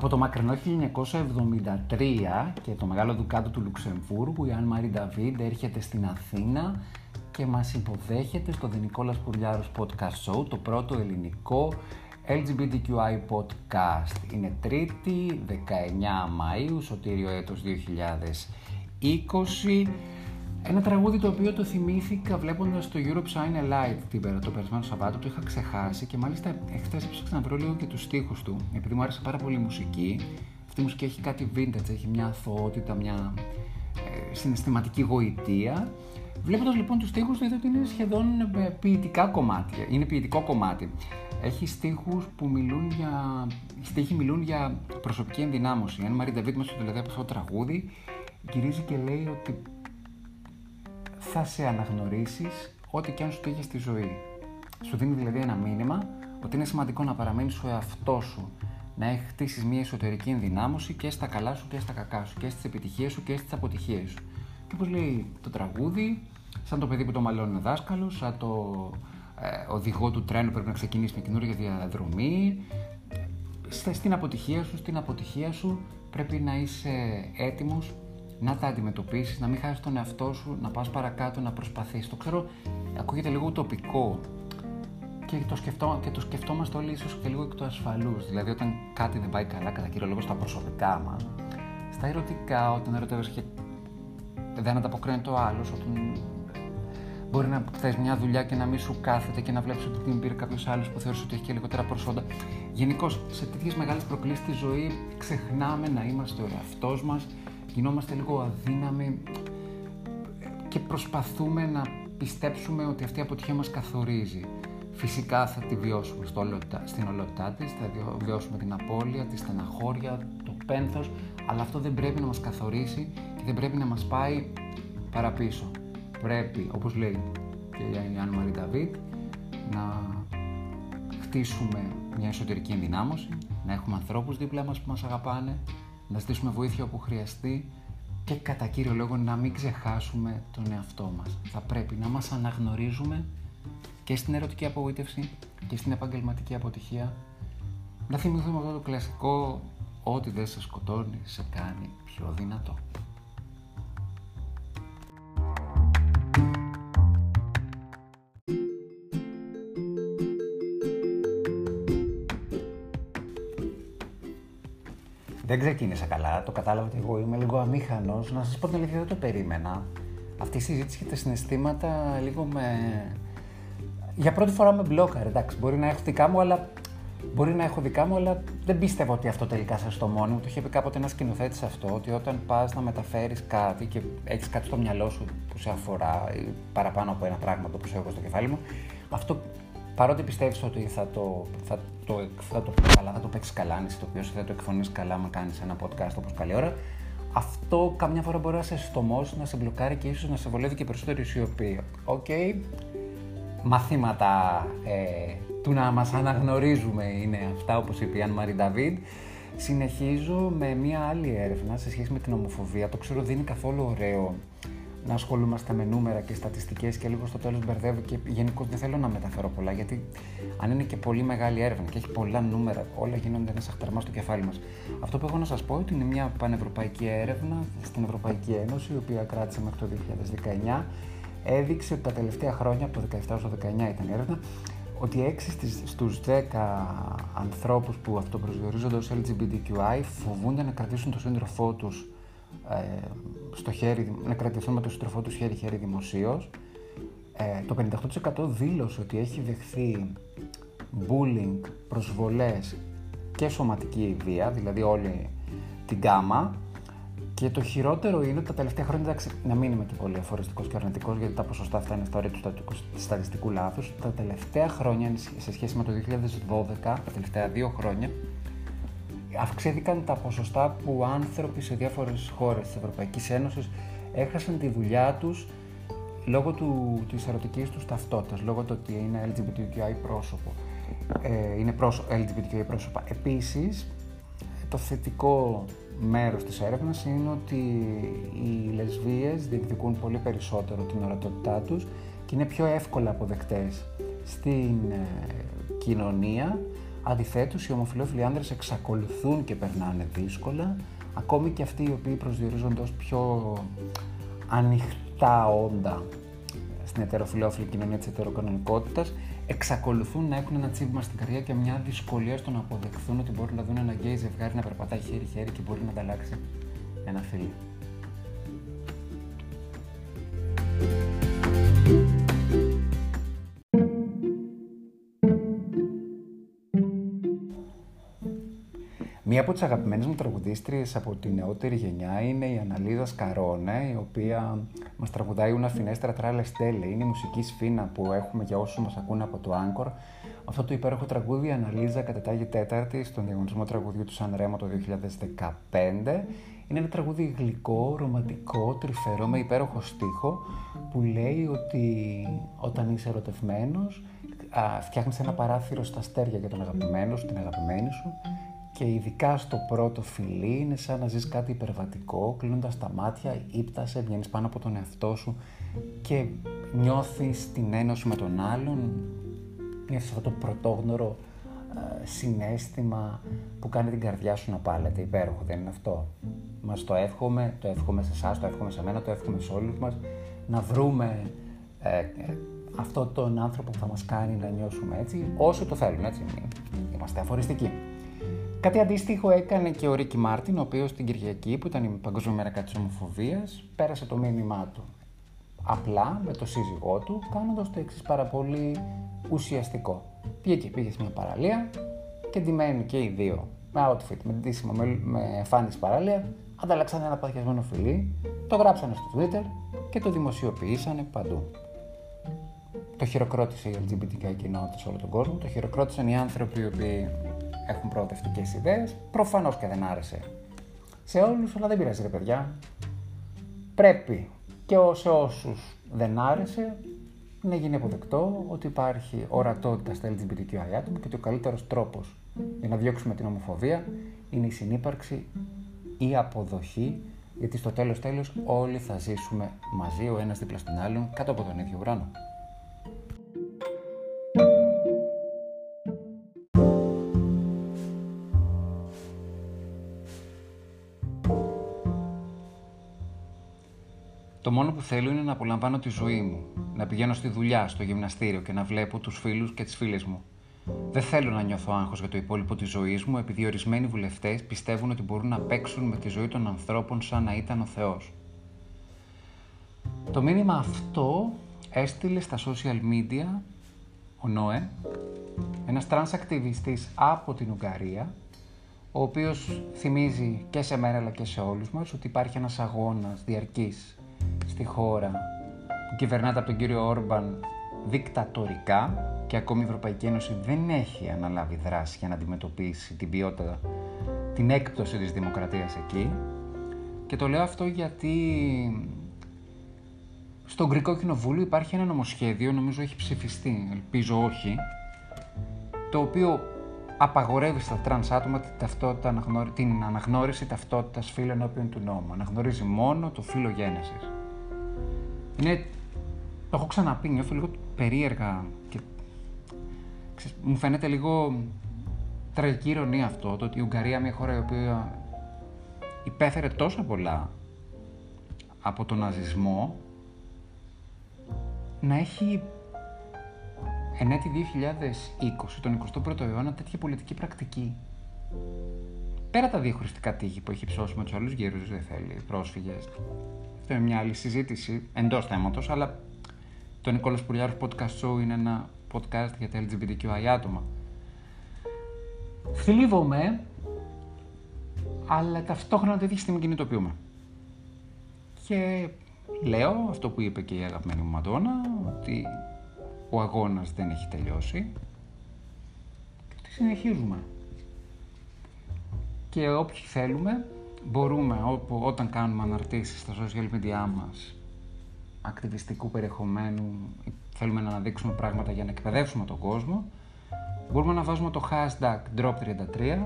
Από το μακρινό 1973 και το μεγάλο δουκάτο του Λουξεμβούργου, η Αν Μαρή Νταβίντ έρχεται στην Αθήνα και μας υποδέχεται στο Δενικόλας Πουρλιάρος Podcast Show, το πρώτο ελληνικό LGBTQI podcast. Είναι τρίτη, 19 Μαΐου, σωτήριο έτος 2020. Ένα τραγούδι το οποίο το θυμήθηκα βλέποντας το Europe Shine a Light την πέρα, το περασμένο Σαββάτο, το είχα ξεχάσει και μάλιστα χθες έψαξα να βρω λίγο και τους στίχους του, επειδή μου άρεσε πάρα πολύ η μουσική. Αυτή η μουσική έχει κάτι vintage, έχει μια αθωότητα, μια ε, συναισθηματική γοητεία. Βλέποντας λοιπόν τους στίχους του είδα ότι είναι σχεδόν ε, ποιητικά κομμάτια, είναι ποιητικό κομμάτι. Έχει στίχους που μιλούν για, στίχοι μιλούν για προσωπική ενδυνάμωση. Αν Μαρή Νταβίτ μέσα δηλαδή από αυτό το τραγούδι γυρίζει και λέει ότι θα σε αναγνωρίσεις ό,τι και αν σου τύχει στη ζωή. Σου δίνει δηλαδή ένα μήνυμα ότι είναι σημαντικό να παραμείνεις ο εαυτό σου, να χτίσει μια εσωτερική ενδυνάμωση και στα καλά σου και στα κακά σου, και στις επιτυχίες σου και στις αποτυχίες σου. Και όπως λέει το τραγούδι, σαν το παιδί που το μαλώνει ο δάσκαλος, σαν το ε, οδηγό του τρένου πρέπει να ξεκινήσει με καινούργια διαδρομή. Στην αποτυχία σου, στην αποτυχία σου πρέπει να είσαι έτοιμος να τα αντιμετωπίσεις, να μην χάσεις τον εαυτό σου, να πας παρακάτω, να προσπαθεί. Το ξέρω, ακούγεται λίγο ουτοπικό και το, σκεφτό, και το σκεφτόμαστε όλοι ίσως και λίγο εκ του ασφαλούς. Δηλαδή, όταν κάτι δεν πάει καλά, κατά κύριο λόγο στα προσωπικά μα, στα ερωτικά, όταν ερωτεύεσαι δεν ανταποκρίνεται το άλλος, όταν μπορεί να θες μια δουλειά και να μην σου κάθεται και να βλέπεις ότι την πήρε κάποιος άλλος που θεωρεί ότι έχει και λιγότερα προσόντα. Γενικώς, σε τέτοιες μεγάλες προκλήσεις στη ζωή, ξεχνάμε να είμαστε ο εαυτός μας γινόμαστε λίγο αδύναμοι και προσπαθούμε να πιστέψουμε ότι αυτή η αποτυχία μας καθορίζει. Φυσικά θα τη βιώσουμε στο στην ολότητά της, θα βιώσουμε την απώλεια, τη στεναχώρια, το πένθος, αλλά αυτό δεν πρέπει να μας καθορίσει και δεν πρέπει να μας πάει παραπίσω. Πρέπει, όπως λέει και η Άννη Μαρή Νταβίτ, να χτίσουμε μια εσωτερική ενδυνάμωση, να έχουμε ανθρώπους δίπλα μας που μας αγαπάνε, να ζητήσουμε βοήθεια όπου χρειαστεί και κατά κύριο λόγο να μην ξεχάσουμε τον εαυτό μας. Θα πρέπει να μας αναγνωρίζουμε και στην ερωτική απογοήτευση και στην επαγγελματική αποτυχία. Να θυμηθούμε αυτό το κλασικό «Ό,τι δεν σε σκοτώνει σε κάνει πιο δυνατό». Ξεκίνησα καλά, το κατάλαβα ότι εγώ είμαι λίγο αμήχανος. Να σας πω την αλήθεια, δεν το περίμενα. Αυτή η συζήτηση και τα συναισθήματα λίγο με. Για πρώτη φορά με μπλόκαρε. Εντάξει, μπορεί να έχω δικά μου, αλλά Μπορεί να έχω δικά μου, αλλά δεν πίστευα ότι αυτό τελικά σας το μόνο μου. Το είχε πει κάποτε ένας σκηνοθέτης αυτό, ότι όταν πας να μεταφέρεις κάτι και έχεις κάτι στο μυαλό σου που σε αφορά, ή παραπάνω από ένα πράγμα το που έχω στο κεφάλι μου, αυτό παρότι πιστεύεις ότι θα το, θα το, θα το, καλά, θα το παίξεις καλά, αν είσαι το οποίος θα το εκφωνήσει καλά, μα κάνεις ένα podcast όπως καλή ώρα, αυτό καμιά φορά μπορεί να σε στομώσει, να σε μπλοκάρει και ίσως να σε βολεύει και περισσότερο η σιωπή. Οκ, okay. μαθήματα ε, του να μας αναγνωρίζουμε είναι αυτά, όπως είπε η Αν Μαρή Νταβίδ. Συνεχίζω με μία άλλη έρευνα σε σχέση με την ομοφοβία. Το ξέρω δεν είναι καθόλου ωραίο να ασχολούμαστε με νούμερα και στατιστικές και λίγο στο τέλος μπερδεύω και γενικώς δεν θέλω να μεταφέρω πολλά γιατί αν είναι και πολύ μεγάλη έρευνα και έχει πολλά νούμερα, όλα γίνονται ένα αχταρμά στο κεφάλι μας. Αυτό που έχω να σας πω ότι είναι μια πανευρωπαϊκή έρευνα στην Ευρωπαϊκή Ένωση, η οποία κράτησε μέχρι το 2019, έδειξε ότι τα τελευταία χρόνια, από το 2017 στο 2019 ήταν η έρευνα, ότι 6 στους 10 ανθρώπους που αυτοπροσδιορίζονται ως LGBTQI φοβούνται να κρατήσουν το σύντροφό τους ε, στο χέρι, να κρατηθούν με το συντροφό του χέρι-χέρι δημοσίως. Ε, το 58% δήλωσε ότι έχει δεχθεί bullying, προσβολές και σωματική βία, δηλαδή όλη την γκάμα. Και το χειρότερο είναι ότι τα τελευταία χρόνια, εντάξει, να μην είμαι και πολύ αφοριστικός και αρνητικός, γιατί τα ποσοστά αυτά είναι στα όρια του στατιστικού λάθους. Τα τελευταία χρόνια, σε σχέση με το 2012, τα τελευταία δύο χρόνια, αυξήθηκαν τα ποσοστά που άνθρωποι σε διάφορες χώρες της Ευρωπαϊκής Ένωσης έχασαν τη δουλειά τους λόγω του, της ερωτικής τους ταυτότητας, λόγω του ότι είναι LGBTQI πρόσωπο. Ε, είναι πρόσω, LGBTQI πρόσωπα. Επίσης, το θετικό μέρος της έρευνας είναι ότι οι λεσβείες διεκδικούν πολύ περισσότερο την ορατότητά τους και είναι πιο εύκολα αποδεκτές στην ε, κοινωνία Αντιθέτως, οι ομοφυλόφιλοι άνδρες εξακολουθούν και περνάνε δύσκολα, ακόμη και αυτοί οι οποίοι προσδιορίζονται ως πιο ανοιχτά όντα στην ετεροφιλόφιλη κοινωνία της ετεροκανονικότητας, εξακολουθούν να έχουν ένα τσίμπημα στην καρδιά και μια δυσκολία στο να αποδεχθούν ότι μπορούν να δουν ένα γκέι ζευγάρι να περπατάει χέρι-χέρι και μπορεί να ανταλλάξει ένα φίλο. Μία από τις αγαπημένες μου τραγουδίστριες από τη νεότερη γενιά είναι η Αναλίδα Σκαρόνε, η οποία μας τραγουδάει «Una finestra tra le stelle». Είναι η μουσική σφίνα που έχουμε για όσους μας ακούν από το Anchor. Αυτό το υπέροχο τραγούδι η Αναλίζα κατετάγει τέταρτη στον διαγωνισμό τραγουδιού του Σαν Ρέμα το 2015. Είναι ένα τραγούδι γλυκό, ρομαντικό, τρυφερό, με υπέροχο στίχο που λέει ότι όταν είσαι ερωτευμένος φτιάχνεις ένα παράθυρο στα αστέρια για τον αγαπημένο σου, την αγαπημένη σου και ειδικά στο πρώτο φιλί είναι σαν να ζεις κάτι υπερβατικό, κλείνοντας τα μάτια, ύπτασε, βγαίνεις πάνω από τον εαυτό σου και νιώθεις την ένωση με τον άλλον, νιώθεις αυτό το πρωτόγνωρο ε, συνέστημα που κάνει την καρδιά σου να πάλεται, υπέροχο, δεν είναι αυτό; Μας το εύχομαι, το εύχομαι σε εσάς, το εύχομαι σε μένα, το εύχομαι σε όλους μας, να βρούμε ε, ε, αυτό τον άνθρωπο που θα μας κάνει να νιώσουμε έτσι, όσο το θέλουμε, έτσι, είμαστε αφοριστικοί. Κάτι αντίστοιχο έκανε και ο Ρίκι Μάρτιν, ο οποίος την Κυριακή, που ήταν η Παγκόσμια Μέρα κατά της Ομοφοβίας, πέρασε το μήνυμά του απλά με το σύζυγό του, κάνοντας το εξής πάρα πολύ ουσιαστικό. Πήγε και πήγε σε μια παραλία και ντυμένοι και οι δύο με outfit, με ντύσιμο, με, με εμφάνιση παραλία, ανταλλάξαν ένα παθιασμένο φιλί, το γράψανε στο Twitter και το δημοσιοποιήσανε παντού. Το χειροκρότησε η LGBTQ κοινότητα σε όλο τον κόσμο, το χειροκρότησαν οι άνθρωποι οι οποίοι έχουν προοδευτικές ιδέες. Προφανώς και δεν άρεσε σε όλους, αλλά δεν πειράζει, ρε παιδιά. Πρέπει και σε όσους δεν άρεσε να γίνει αποδεκτό ότι υπάρχει ορατότητα στα LGBTQI άτομα και ότι ο καλύτερος τρόπος για να διώξουμε την ομοφοβία είναι η συνύπαρξη, η αποδοχή, γιατί στο τέλος τέλος όλοι θα ζήσουμε μαζί ο ένας δίπλα στον άλλον κάτω από τον ίδιο ουρανό. Θέλω είναι να απολαμβάνω τη ζωή μου, να πηγαίνω στη δουλειά, στο γυμναστήριο και να βλέπω τους φίλους και τις φίλες μου. Δεν θέλω να νιώθω άγχος για το υπόλοιπο της ζωής μου, επειδή ορισμένοι βουλευτές πιστεύουν ότι μπορούν να παίξουν με τη ζωή των ανθρώπων σαν να ήταν ο Θεός. Το μήνυμα αυτό έστειλε στα social media ο Νόε, ένας τρανς ακτιβιστής από την Ουγγαρία, ο οποίος θυμίζει και σε μένα αλλά και σε όλους μας ότι υπάρχει ένας αγώνας διαρκής στη χώρα που κυβερνάται από τον κύριο Όρμπαν δικτατορικά και ακόμη η Ευρωπαϊκή Ένωση δεν έχει αναλάβει δράση για να αντιμετωπίσει την ποιότητα, την έκπτωση της δημοκρατίας εκεί. Και το λέω αυτό γιατί στο Ουγγρικό Κοινοβούλιο υπάρχει ένα νομοσχέδιο, νομίζω έχει ψηφιστεί, ελπίζω όχι, το οποίο απαγορεύει στα τρανς άτομα την, ταυτότητα, την αναγνώριση ταυτότητας φύλου ενώπιον του νόμου. Αναγνωρίζει μόνο το φύλο γέννησης. Είναι, το έχω ξαναπεί, νιώθω λίγο περίεργα και ξέρεις, μου φαίνεται λίγο τραγική ηρωνία αυτό, το ότι η Ουγγαρία, μια χώρα η οποία υπέφερε τόσα πολλά από τον ναζισμό, να έχει εν έτη 2020, τον 21ο αιώνα, τέτοια πολιτική πρακτική. Πέρα τα διαχωριστικά τείχη που έχει ψώσει με τους άλλους γύρου, δεν θέλει, πρόσφυγες. Αυτό είναι μια άλλη συζήτηση εντός θέματος, αλλά το Νικόλας Πουλιάρου Podcast Show είναι ένα podcast για τα LGBTQI άτομα. Θλίβομαι, αλλά ταυτόχρονα την ίδια στιγμή κινητοποιούμε. Και λέω αυτό που είπε και η αγαπημένη μου Μαντώνα, ότι ο αγώνας δεν έχει τελειώσει και ότι συνεχίζουμε. Και όποιοι θέλουμε, μπορούμε όπου, όταν κάνουμε αναρτήσεις στα social media μας ακτιβιστικού περιεχομένου, θέλουμε να αναδείξουμε πράγματα για να εκπαιδεύσουμε τον κόσμο, μπορούμε να βάζουμε το hashtag drop33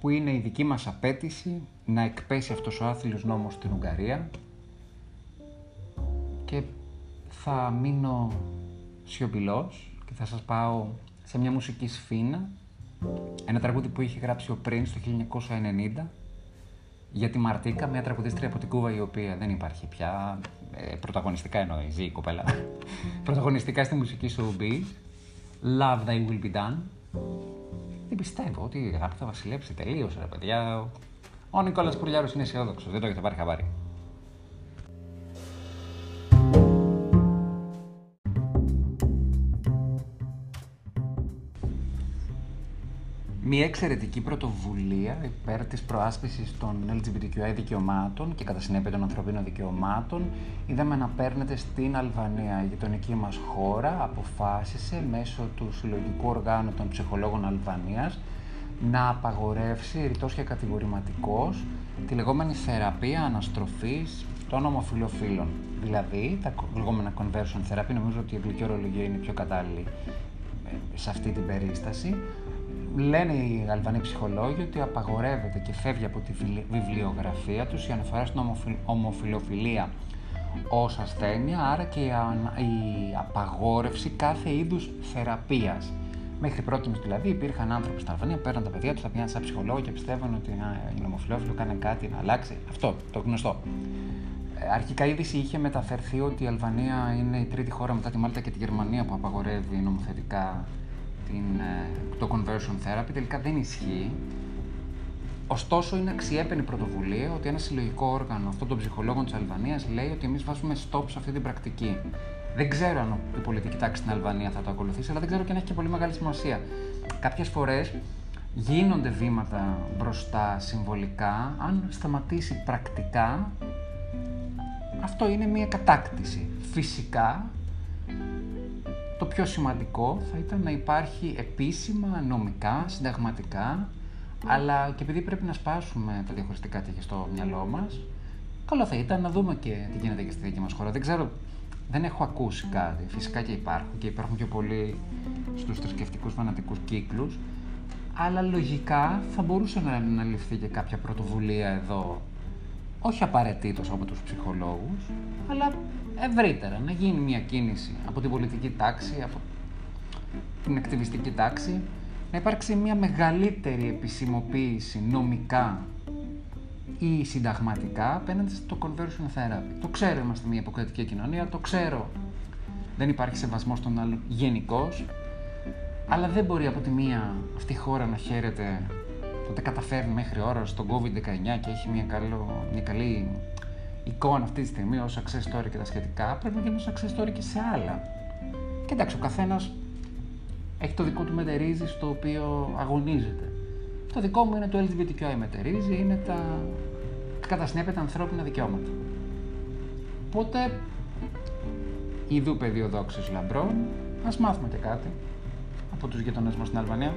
που είναι η δική μας απέτηση να εκπέσει αυτός ο άθλιος νόμος στην Ουγγαρία. Και θα μείνω σιωπηλός και θα σας πάω σε μια μουσική σφίνα Ένα τραγούδι που είχε γράψει ο Prince το 1990 για τη Μαρτίκα, μια τραγουδίστρια από την Κούβα η οποία δεν υπάρχει πια. Ε, πρωταγωνιστικά εννοεί, ζει η κοπέλα. πρωταγωνιστικά στη μουσική showbiz. Love Thy Will Be Done. Δεν πιστεύω ότι η αγάπη θα βασιλέψει. Τελείωσε, ρε παιδιά. Ο Νικόλας Πουρλιάρο είναι αισιόδοξος. Δεν το έχετε πάρει χαμπάρι. Μια εξαιρετική πρωτοβουλία υπέρ της προάσπισης των LGBTQI δικαιωμάτων και κατά συνέπεια των ανθρωπίνων δικαιωμάτων είδαμε να παίρνετε στην Αλβανία, η γειτονική μας χώρα, αποφάσισε μέσω του Συλλογικού Οργάνου των Ψυχολόγων Αλβανίας να απαγορεύσει ρητός και κατηγορηματικός τη λεγόμενη θεραπεία αναστροφής των ομοφιλοφίλων. Δηλαδή, τα λεγόμενα conversion therapy, νομίζω ότι η αγγλική ορολογία είναι πιο κατάλληλη ε, σε αυτή την περίσταση, λένε οι Αλβανοί ψυχολόγοι ότι απαγορεύεται και φεύγει από τη βιβλιογραφία τους η αναφορά στην ομοφιλοφιλία ως ασθένεια, άρα και η απαγόρευση κάθε είδους θεραπείας. Μέχρι πρώτη δηλαδή υπήρχαν άνθρωποι στην Αλβανία που παίρναν τα παιδιά τους, τα πήγαν σαν ψυχολόγο και πιστεύαν ότι είναι ομοφυλόφιλο, κάνει κάτι να αλλάξει. Αυτό το γνωστό. Ε, αρχικά η είδηση είχε μεταφερθεί ότι η Αλβανία είναι η τρίτη χώρα μετά τη Μάλτα και τη Γερμανία που απαγορεύει νομοθετικά την, ε, το conversion therapy τελικά δεν ισχύει. Ωστόσο, είναι αξιέπαινη πρωτοβουλία ότι ένα συλλογικό όργανο αυτών των ψυχολόγων της Αλβανίας λέει ότι εμείς βάζουμε stop σε αυτή την πρακτική. Δεν ξέρω αν η πολιτική τάξη στην Αλβανία θα το ακολουθήσει, αλλά δεν ξέρω και αν έχει και πολύ μεγάλη σημασία. Κάποιες φορές γίνονται βήματα μπροστά συμβολικά, αν σταματήσει πρακτικά, αυτό είναι μια κατάκτηση. Φυσικά, το πιο σημαντικό θα ήταν να υπάρχει επίσημα, νομικά, συνταγματικά, αλλά και επειδή πρέπει να σπάσουμε τα διαχωριστικά τείχη στο μυαλό μας, καλό θα ήταν να δούμε και τι γίνεται και στη δική μας χώρα. Δεν ξέρω, δεν έχω ακούσει κάτι. Φυσικά και υπάρχουν και υπάρχουν και πολλοί στους θρησκευτικούς φανατικούς κύκλους. Αλλά λογικά θα μπορούσε να, να ληφθεί και κάποια πρωτοβουλία εδώ. Όχι απαραίτητος από τους ψυχολόγους, αλλά ευρύτερα, να γίνει μια κίνηση από την πολιτική τάξη, από την ακτιβιστική τάξη, να υπάρξει μια μεγαλύτερη επισημοποίηση νομικά ή συνταγματικά απέναντι στο conversion therapy. Το ξέρω, είμαστε μια υποκριτική κοινωνία, το ξέρω. Δεν υπάρχει σεβασμός των άλλων γενικώς, αλλά δεν μπορεί από τη μία αυτή η χώρα να χαίρεται ότι καταφέρνει μέχρι ώρα στον COVID-19 και έχει μια, καλό, μια καλή εικόνα αυτή τη στιγμή ως success story και τα σχετικά, πρέπει να γίνει success story και σε άλλα. Και εντάξει, ο καθένας έχει το δικό του μετερίζει στο οποίο αγωνίζεται. Το δικό μου είναι το LGBTQI μετερίζει, είναι τα κατά συνέπεια τα ανθρώπινα δικαιώματα. Οπότε, ειδού πεδίο δόξης λαμπρών, ας μάθουμε και κάτι από τους γειτονές μας στην Αλβανία.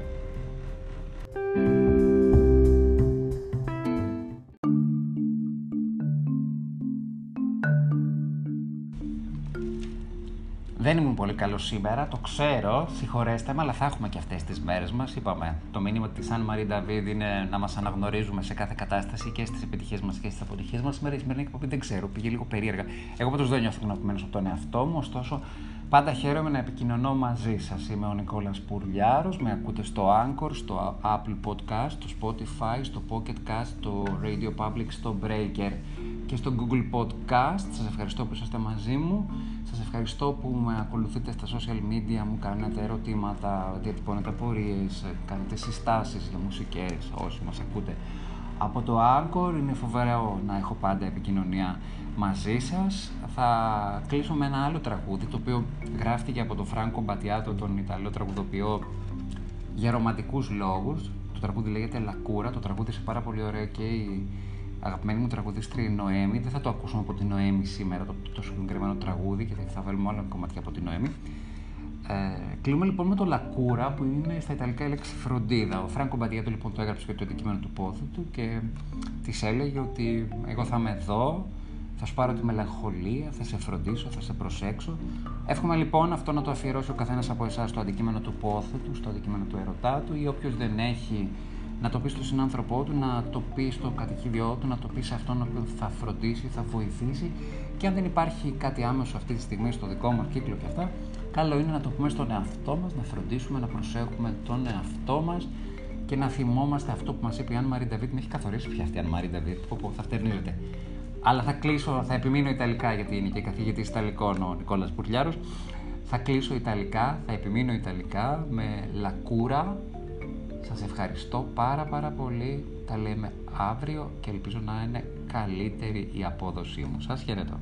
Δεν ήμουν πολύ καλός σήμερα, το ξέρω, συγχωρέστε με, αλλά θα έχουμε και αυτές τις μέρες μας. Είπαμε, το μήνυμα της Αν Μαρή Νταβίδ είναι να μας αναγνωρίζουμε σε κάθε κατάσταση και στις επιτυχίες μας και στις αποτυχίες μας. Σήμερα η σημερινή εκπομπή δεν ξέρω, πήγε λίγο περίεργα. Εγώ πάντως δεν νιώθω γνωπημένο από τον εαυτό μου, ωστόσο πάντα χαίρομαι να επικοινωνώ μαζί σας. Είμαι ο Νικόλας Πουρλιάρος, με ακούτε στο Anchor, στο Apple Podcast, στο Spotify, στο Pocket Cast, στο Radio Public, στο Breaker και στο Google Podcast. Σας ευχαριστώ που είσαστε μαζί μου. Σας ευχαριστώ που με ακολουθείτε στα social media μου, κάνετε ερωτήματα, διατυπώνετε απορίες, κάνετε συστάσεις για μουσικές, όσοι μας ακούτε. Από το Anchor είναι φοβερό να έχω πάντα επικοινωνία μαζί σας. Θα κλείσω με ένα άλλο τραγούδι, το οποίο γράφτηκε από τον Φράνκο Μπατιάτο, τον Ιταλό τραγουδοποιό, για ρομαντικούς λόγους. Το τραγούδι λέγεται Λακούρα, το τραγούδι είναι πάρα πολύ ωραίο και η αγαπημένη μου τραγουδίστρια η Νοέμι. Δεν θα το ακούσουμε από την Νοέμι σήμερα το, το συγκεκριμένο τραγούδι και θα βάλουμε άλλο κομμάτια από την Νοέμι. Ε, κλείνουμε λοιπόν με το Λακούρα που είναι στα Ιταλικά η λέξη φροντίδα. Ο Φράνκο Μπαντιέτο λοιπόν το έγραψε για το αντικείμενο του πόθου του και της έλεγε ότι εγώ θα είμαι εδώ, θα σου πάρω τη μελαγχολία, θα σε φροντίσω, θα σε προσέξω. Εύχομαι λοιπόν αυτό να το αφιερώσει ο καθένας από εσάς στο αντικείμενο του πόθου του, στο αντικείμενο του ερωτά του ή όποιος δεν έχει να το πεις στον συνάνθρωπό του, να το πεις στο κατοικίδιό του, να το πεις σε αυτόν που θα φροντίσει, θα βοηθήσει και αν δεν υπάρχει κάτι άμεσο αυτή τη στιγμή στο δικό μας κύκλο και αυτά, καλό είναι να το πούμε στον εαυτό μας, να φροντίσουμε να προσέχουμε τον εαυτό μας και να θυμόμαστε αυτό που μας είπε η Αν Μαρή Νταβίτ. Με έχει καθορίσει πια αυτή η Αν Μαρή Νταβίτ, που θα φτερνίζεται. Αλλά θα κλείσω, θα επιμείνω Ιταλικά γιατί είναι και καθηγητής Ιταλικών ο Νικόλας Μπουρλιάρος. Θα κλείσω Ιταλικά, θα επιμείνω Ιταλικά με λακούρα. Σας ευχαριστώ πάρα πάρα πολύ. Τα λέμε αύριο και ελπίζω να είναι καλύτερη η απόδοσή μου. Σας χαιρετώ.